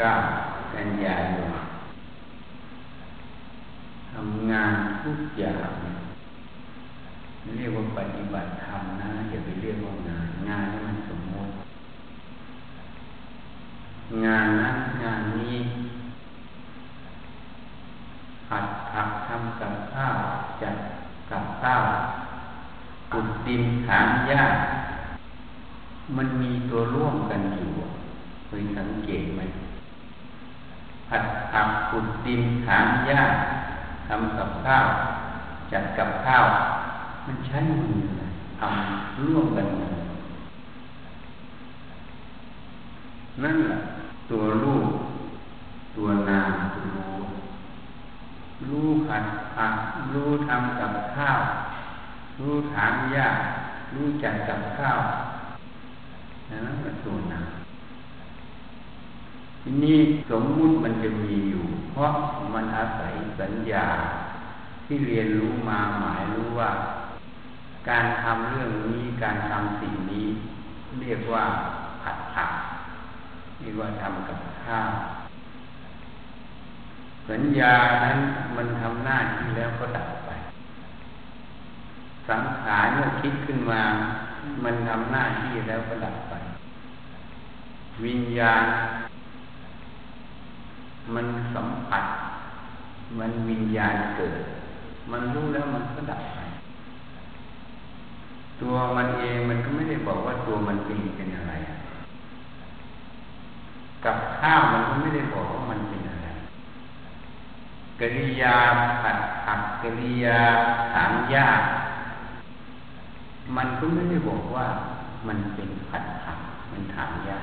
ก้ากันยายนทำงานทุกอย่างเรียกว่าปฏิบัติธรรมนะอย่าไปเรียกว่างานงานนี่มันสมมติ งานนั้นงานนี้หัดผักทำกับข้าวจัดกับข้าวขุดดินถางหญ้ามันมีตัวร่วมกันอยู่เคยสังเกตไหม ผัดผักขุดดินถางหญ้าทำกับข้าว จัดกับข้าว มันใช้มือทำร่วมกันนั่นแหละตัวรูปตัวนามรู้รู้ผัดผักรู้ทำกับข้าว รู้ถางหญ้ารู้จัดกับข้าวนั่นแหละตัวนาม ทีนี้สมมุติมันจะมีอยู่ เพราะมันอาศัยสัญญาที่เรียนรู้มาหมายรู้ว่า การทำเรื่องนี้การทำสิ่งนี้ เรียกว่าผัดผักเรียกว่าทำกับข้าวสัญญานั้นมันทำหน้าที่แล้วก็ดับไป สังขารเมื่อคิดขึ้นมา มันทำหน้าที่แล้วก็ดับไป วิญญาณ มันสัมผัส มันวิญญาณเกิด มันรู้แล้วมันก็ดับไปตัวมันเองมันก็ไม่ได้บอกว่าตัวมันเป็นเป็นอะไรกับข้าวมันก็ไม่ได้บอกว่ามันเป็นอะไรกริยาผัดผักกริยาถางหญ้ามันก็ไม่ได้บอกว่ามันเป็นผัดผักมันถางหญ้า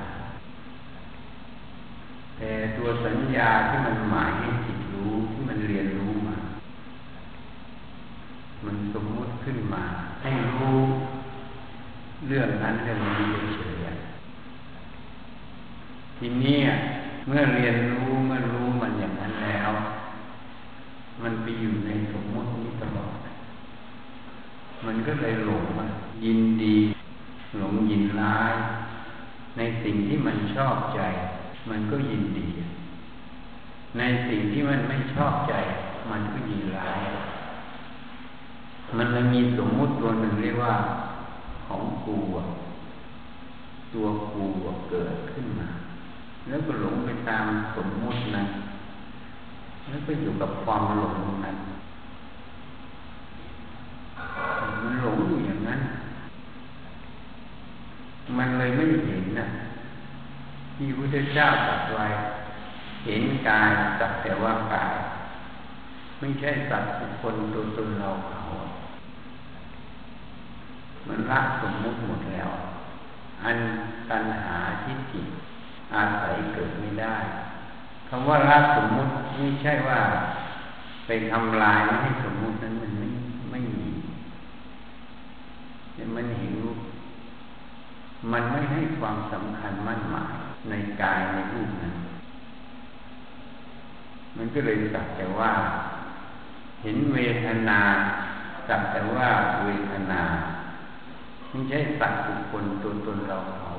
แต่ตัวสัญญาที่มันหมายให้จิตรู้ที่มันเรียนรู้มา มันสมมติขึ้นมาให้รู้เรื่องนั้นเรื่องนี้เฉยๆทีนี้เมื่อเรียนรู้เมื่อรู้มันอย่างนั้นแล้ว มันไปอยู่ในสมมตินี้ตลอด มันก็เลยหลงยินดี หลงยินร้าย ในสิ่งที่มันชอบใจ มันก็ยินดี ในสิ่งที่มันไม่ชอบใจ มันก็ยินร้าย มันเลยมีสมมุติตัวหนึ่งเรียกว่า ของกูตัวกูเกิดขึ้นมา แล้วก็หลงไปตามสมมุตินั้น แล้วก็อยู่กับความหลงนั้น มันหลงอยู่อย่างนั้น มันเลยไม่เห็นนะ ที่พระเจ้าตรัสไว้ เห็นกายสักแต่ว่ากาย ไม่ใช่สัตว์บุคคลตัวตนเราเขามันละสมมุติหมดแล้ว อันตัณหาที่จิตอาศัยเกิดไม่ได้คำว่าละสมมุติไม่ใช่ว่าไปทำลายไม่ให้สมมุตินั้นมันไม่ไม่มีมันเห็นมันไม่ให้ความสำคัญมั่นหมาย ในกายในรูปนั้น มันก็เลยสักแต่ว่า เห็นเวทนาสักแต่ว่าเวทนาไม่ใช่สัตว์บุคคลตัวตนเราเขา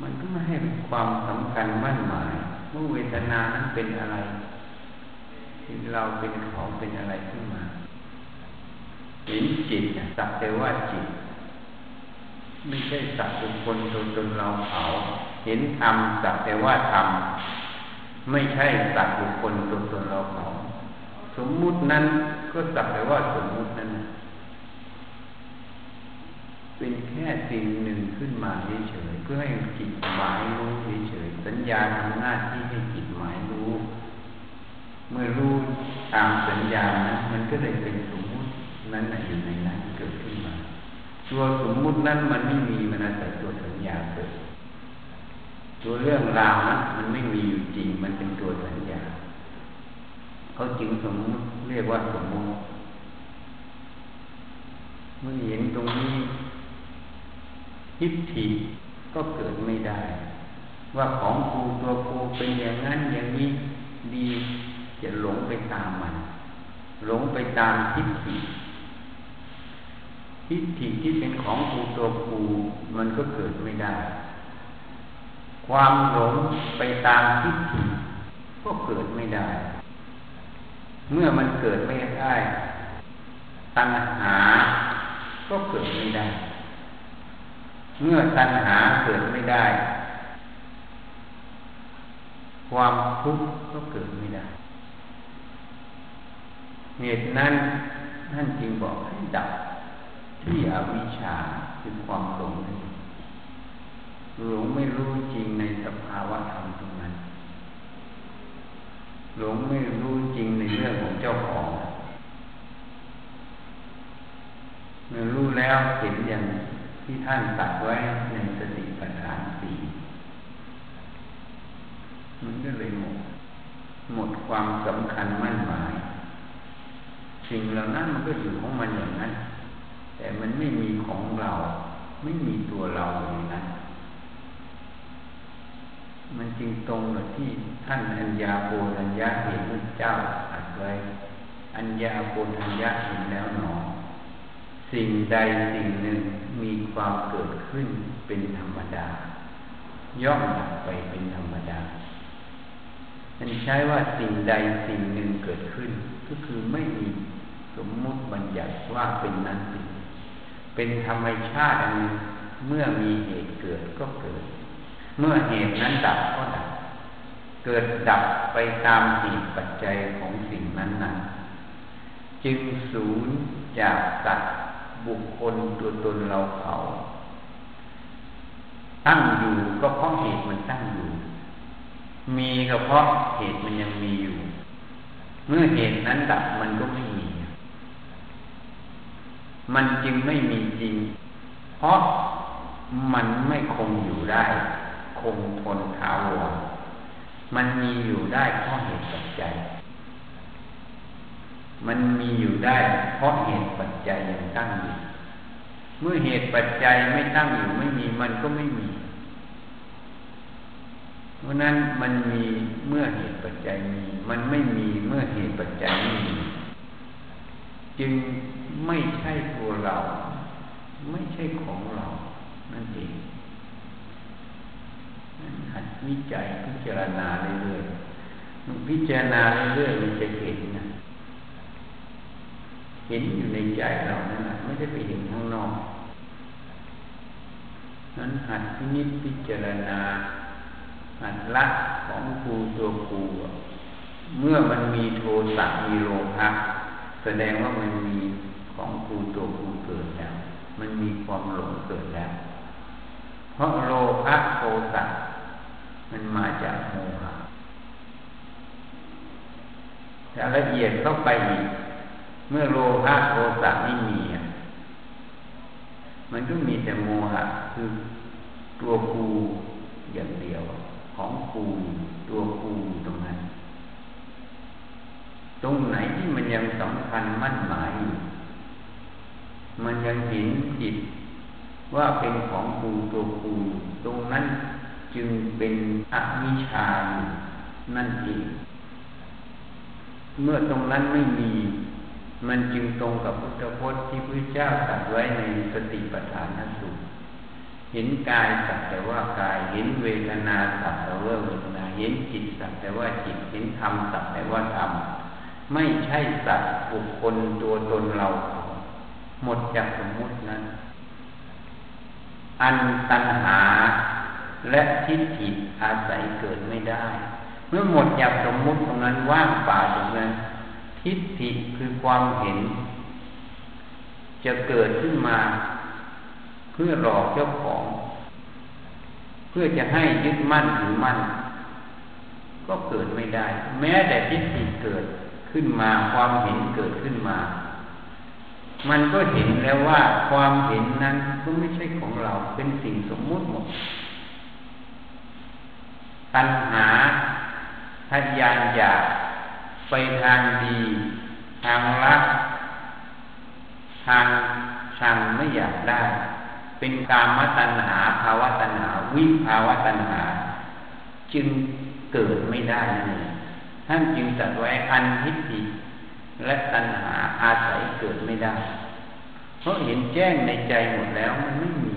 มันก็ไม่ให้ความสำคัญมั่นหมายว่าเวทนานั้นเป็นอะไรเราเป็นเขาเป็นอะไรขึ้นมาเห็นจิตสักแต่ว่าจิต ไม่ใช่สัตว์บุคคลตัวตนเราเขาเห็นธรรมสักแต่ว่าธรรมไม่ใช่สัตว์บุคคลตัวตนเราเขาสมมุตินั้นก็สักแต่ว่าสมมุตินั้นเป็นแค่สิ่งหนึ่งขึ้นมาเฉยเพื่อให้จิตหมายรู้เฉยสัญญาทำหน้าที่ให้จิตหมายรู้ เมื่อรู้ตามสัญญานะมันก็เลยเป็นสมมุตินั้นอยู่ในนั้นเกิดขึ้น ตัวสมมุตินั้นมันไม่มีมันอาศัยตัวสัญญาเกิดตัวเรื่องราวนะมันไม่มีอยู่จริง มันเป็นตัวสัญญาเขาจึงสมมุติเรียกว่าสมมุติเมื่อเห็นตรงนี้ทิฏฐิก็เกิดไม่ได้ ว่าของครูตัวครูเป็นอย่างนั้นอย่างนี้ดีจะหลงไปตามมัน หลงไปตามทิฏฐิ ทิฏฐิที่เป็นของครูตัวครูมันก็เกิดไม่ได้คความหลงไปตามทิฏฐิก็เกิดไม่ได้ เมื่อมันเกิดไม่ได้ ตัณหา ก็เกิดไม่ได้ เมื่อตัณหาเกิดไม่ได้ ความทุกข์ก็เกิดไม่ได้ เหตุนั้นท่านจึงบอกให้ดับ ที่อวิชชาคือความหลงหลงไม่รู้จริงในสภาวะธรรมตรงนั้น หลงไม่รู้จริงในเรื่องของเจ้าของเมื่อรู้แล้วเห็นอย่างที่ท่านตัดไว้ในสติปัฏฐานสี่มันก็เลยหมดหมดความสำคัญมั่นหมาย สิ่งเหล่านั้นมันก็อยู่ของมันอย่างนั้น แต่มันไม่มีของเรา ไม่มีตัวเราอย่นั้นมันจึงตรงกับที่ท่านอัญญาโกนัญญาเห็นพระเจ้าอัดไว้ อัญญาโกนัญญาเห็นแล้วหนอ สิ่งใดสิ่งหนึ่งมีความเกิดขึ้นเป็นธรรมดา ย่อมดับไปเป็นธรรมดามันใช้ว่าสิ่งใดสิ่งหนึ่งเกิดขึ้น ก็คือไม่มีสมมุติบัญญัติว่าเป็นนั้นเป็น เป็นธรรมชาติอันเมื่อมีเหตุเกิดก็เกิด เมื่อเหตุนั้นดับก็ดับ เกิดดับไปตามเหตุปัจจัยของสิ่งนั้นนั้นจึงสูญจากสัตว์บุคคลตัวตนเราเขา ตั้งอยู่ก็เพราะเหตุมันตั้งอยู่ มีก็เพราะเหตุมันยังมีอยู่ เมื่อเหตุนั้นดับมันก็ไม่มี มันจึงไม่มีจริง เพราะมันไม่คงอยู่ได้ คงทนถาวรมันมีอยู่ได้เพราะเหตุปัจจัย มันมีอยู่ได้ เพราะเหตุปัจจัยยังตั้งอยู่ เมื่อเหตุปัจจัยไม่ตั้งอยู่ไม่มีมันก็ไม่มี เพราะนั้นมันมีเมื่อเหตุปัจจัยมี มันไม่มีเมื่อเหตุปัจจัยไม่มี จึง ไม่ใช่ตัวเรา ไม่ใช่ของเรา นั่นเองหัดวิจัยพิจารณาเรื่อยๆพิจารณาเรื่อยๆมันจะเห็นนะเห็นอยู่ในใจเรานั่นแหละไม่ได้ไปเห็นข้างนอกนั้นหัดพินิจพิจารณาหัดละของครูตัวครูเมื่อมันมีโทสะมีโลภะแสดงว่ามันมี ของครูตัวครูเกิดแล้วมันมีความหลงเกิดแล้ว เพราะโลภะโทสะมันมาจากโมหะแต่ละเอียดเข้าไปอีกเมื่อโลภะโทสะไม่มีมันก็มีแต่โมหะคือตัวกูอย่างเดียว ของกูตัวกูตรงนั้น ตรงไหนที่มันยังสำคัญมั่นหมายอยู่ มันยังเห็นจิตว่าเป็นของกูตัวกูตรงนั้นจึงเป็นอวิชานั่นเองเมื่อตรงนั้นไม่มี มันจึงตรงกับพุทธพจน์ที่พระเจ้าตรัสไว้ในสติปัฏฐานสูตรเห็นกายสักแต่ว่ากาย เห็นเวทนาสักแต่ว่าเวทนา เห็นจิตสักแต่ว่าจิต เห็นธรรมสักแต่ว่าธรรม ไม่ใช่สัตว์บุคคลตัวตนเราเขา หมดจากสมมุตินั้น อันตัณหาและทิฏฐิอาศัยเกิดไม่ได้ เมื่อหมดจากสมมุติตรงนั้นว่างเปล่าตรงนั้น ทิฏฐิคือความเห็น จะเกิดขึ้นมา เพื่อหลอกเจ้าของ เพื่อจะให้ยึดมั่นถือมั่น ก็เกิดไม่ได้ แม้แต่ทิฏฐิเกิดขึ้นมาความเห็นเกิดขึ้นมา มันก็เห็นแล้วว่าความเห็นนั้นก็ไม่ใช่ของเราเป็นสิ่งสมมุติหมด ตัณหาทยานอยากไปทางดี ทางรัก ทางชังไม่อยากได้ เป็นกามตัณหาภาวะตัณหา วิภาวะตัณหา จึงเกิดไม่ได้นั่นเองท่านจึงตัดไว้อันทิฏฐิ และตัณหาอาศัยเกิดไม่ได้ เพราะเห็นแจ้งในใจหมดแล้วมันไม่มี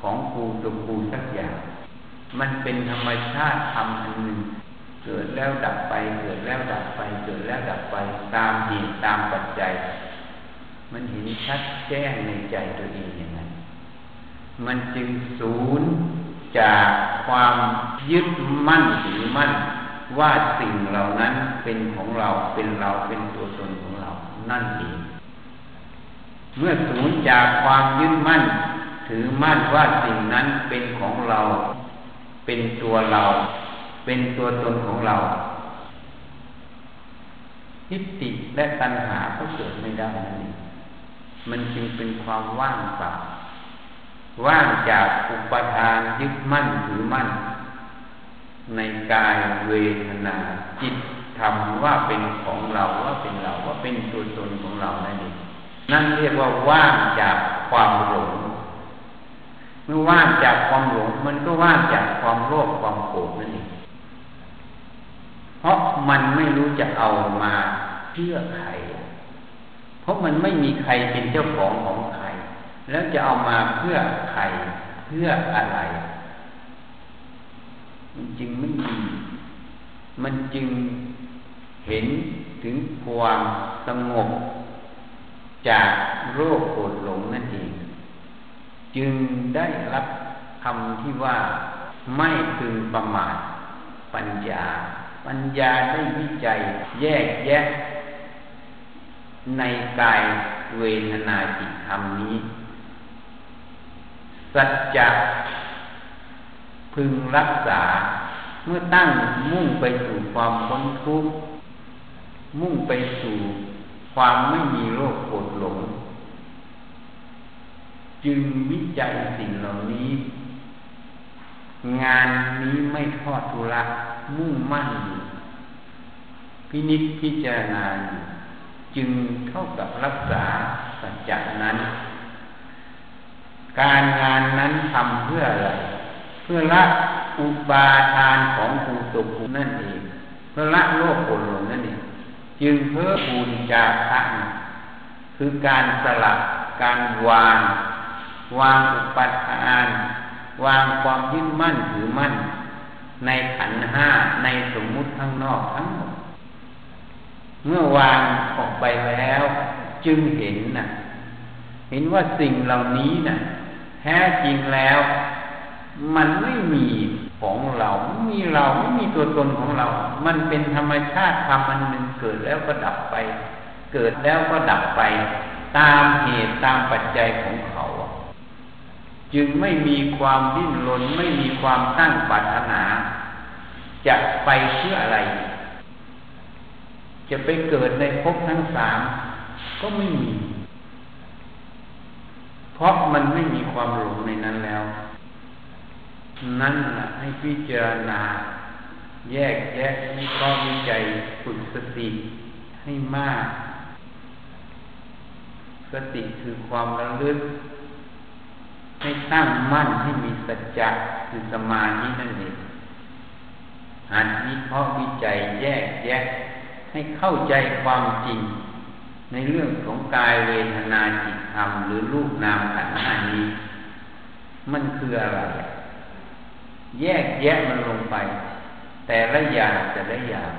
ของครูตัวครูสักอย่าง มันเป็นธรรมชาติธรรมอันหนึ่ง เกิดแล้วดับไป เกิดแล้วดับไป เกิดแล้วดับไป ตามเหตุตามปัจจัย มันเห็นชัดแจ้งในใจตัวเองอย่างนั้น มันจึงศูนย์จากความยึดมั่นถือมั่น ว่าสิ่งเหล่านั้นเป็นของเราเป็นเราเป็นตัวตนของเรา นั่นเอง เมื่อศูนย์จากความยึดมั่น ถือมั่นว่าสิ่งนั้นเป็นของเรา เป็นตัวเรา เป็นตัวตนของเราทิฏฐิและตัณหาก็เกิดไม่ได้นั่นเองมันจึงเป็นความว่างเปล่าว่างจากอุปทานยึดมั่นถือมั่น ในกายเวทนาจิตทำว่าเป็นของเราว่าเป็นเราว่าเป็นตัวตนของเรานั่นเองนั่นเรียกว่าว่างจากความหลงเมื่อว่างจากความหลง มันก็ว่างจากความโลภความโกรธนั่นเองเพราะมันไม่รู้จะเอามาเชื่อใคร เพราะมันไม่มีใครเป็นเจ้าของของใคร แล้วจะเอามาเพื่อใครเพื่ออะไร มันจึงไม่มีมันจึงเห็นถึงความสงบ จากโรคโกรธหลงนั่นเอง จึงได้รับคำที่ว่าไม่พึงประมาทปัญญา ปัญญาได้วิจัยแยกแยะ ในกายเวทนาจิตธรรมนี้ สัจจะ พึงรักษา เมื่อตั้งมุ่งไปสู่ความพ้นทุกข์มุ่งไปสู่ความไม่มีโรคปวดหลง จึงวิจัยสิ่งเหล่านี้ งานนี้ไม่ทอดทุระมุ่งมั่น พินิจพิจารณาจึงเท่ากับรักษาสัจจะนั้น การงานนั้นทำเพื่ออะไร เพื่อละอุปาทานของภูตุภูนั่นเองเพื่อละโลกโกรธนั่นเองจึงเพื่อปูนจาระคือการสลับการวาง วางอุปทาน วางความยึดมั่นถือมั่น ในขันห้าในสมมุติทั้งนอกทั้งหมดเมื่อวางออกไปแล้ว จึงเห็นนะเห็นว่าสิ่งเหล่านี้นะ่ะ แท้จริงแล้ว มันไม่มีของเราไม่มีเราไม่มีตัวตนของเรา มันเป็นธรรมชาติธรรมอันหนึ่งเกิดแล้วก็ดับไป เกิดแล้วก็ดับไป ตามเหตุตามปัจจัยของเขา จึงไม่มีความดิ้นรนไม่มีความตั้งปรารถนา จะไปเพื่ออะไร จะไปเกิดในภพทั้งสามก็ไม่มี เพราะมันไม่มีความหลงในนั้นแล้ว นั่นแหละให้พิจารณา แยกแยะให้ข้อวิจัยฝึกสติให้มาก สติคือความระลึก ให้ตั้งมั่นให้มีสัจจะคือสมาธินั่นเองหันวิเคราะห์วิจัยแยกแยะ ให้เข้าใจความจริง ในเรื่องของกายเวทนาจิตธรรม หรือรูปนามขันธ์นี้ มันคืออะไร แยกแยะมันลงไป แต่ละอย่างแต่ละอย่าง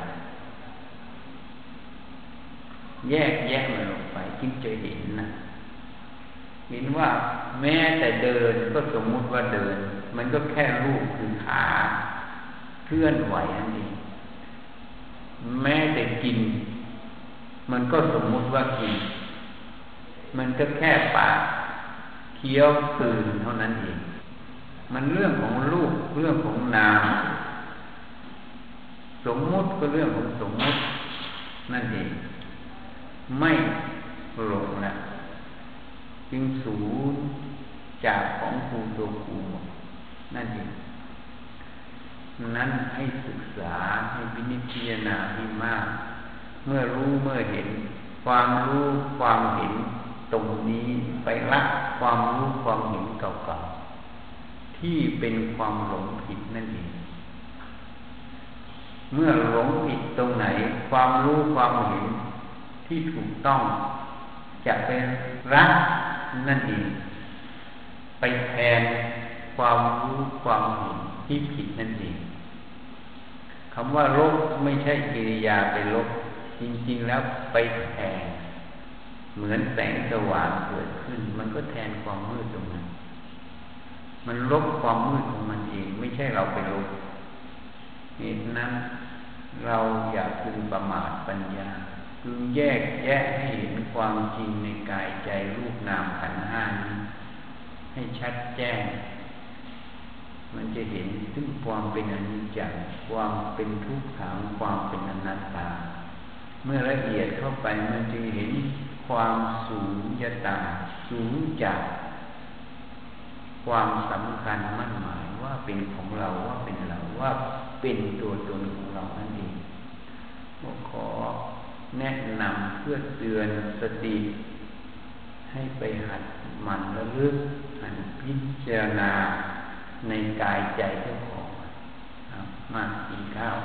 แยกแยะมันลงไปจึงจะเห็นนะเห็นว่าแม้แต่เดินก็สมมุติว่าเดิน มันก็แค่รูปคือขาเคลื่อนไหวนั่นเองแม้แต่กิน มันก็สมมุติว่ากิน มันก็แค่ปากเคี้ยวตื่นเท่านั้นเอง มันเรื่องของรูปเรื่องของนาม สมมุติก็เรื่องของสมมุติ นั่นเองไม่หลงนะจึงสูญจากของครูตัวครูนั่นเองนั้นให้ศึกษาให้พินิจพิจารณาให้มาก เมื่อรู้เมื่อเห็น ความรู้ความเห็นตรงนี้ไปละความรู้ความเห็นเก่าๆ ที่เป็นความหลงผิดนั่นเอง เมื่อหลงผิดตรงไหน ความรู้ความเห็นที่ถูกต้อง จะเป็นรักนั่นเอง ไปแทนความรู้ความเห็นที่ผิดนั่นเองคำว่าลบไม่ใช่กิริยาไปลบจริงๆแล้วไปแทนเหมือนแสงสว่างเกิดขึ้น มันก็แทนความมืดตรงนั้น มันลบความมืดของมันเอง ไม่ใช่เราไปลบเหตุนั้นเราอยากพึงประมาทปัญญาพึงแยกแยะให้เห็นความจริงในกายใจรูปนามขันห้านี้ให้ชัดแจ้ง มันจะเห็นถึงความเป็นอนิจจ์ความเป็นทุกขังความเป็นอนัตตา เมื่อละเอียดเข้าไปมันจะเห็นความสูงยตาสูงจาก ความสำคัญมั่นหมายว่าเป็นของเราว่าเป็นเราว่าเป็นตัวตนของเรานั่นเองขอแนะนำเพื่อเตือนสติ ให้ไปหัดมันระลึกหันพิจารณาในกายใจเจ้าของมากินข้าว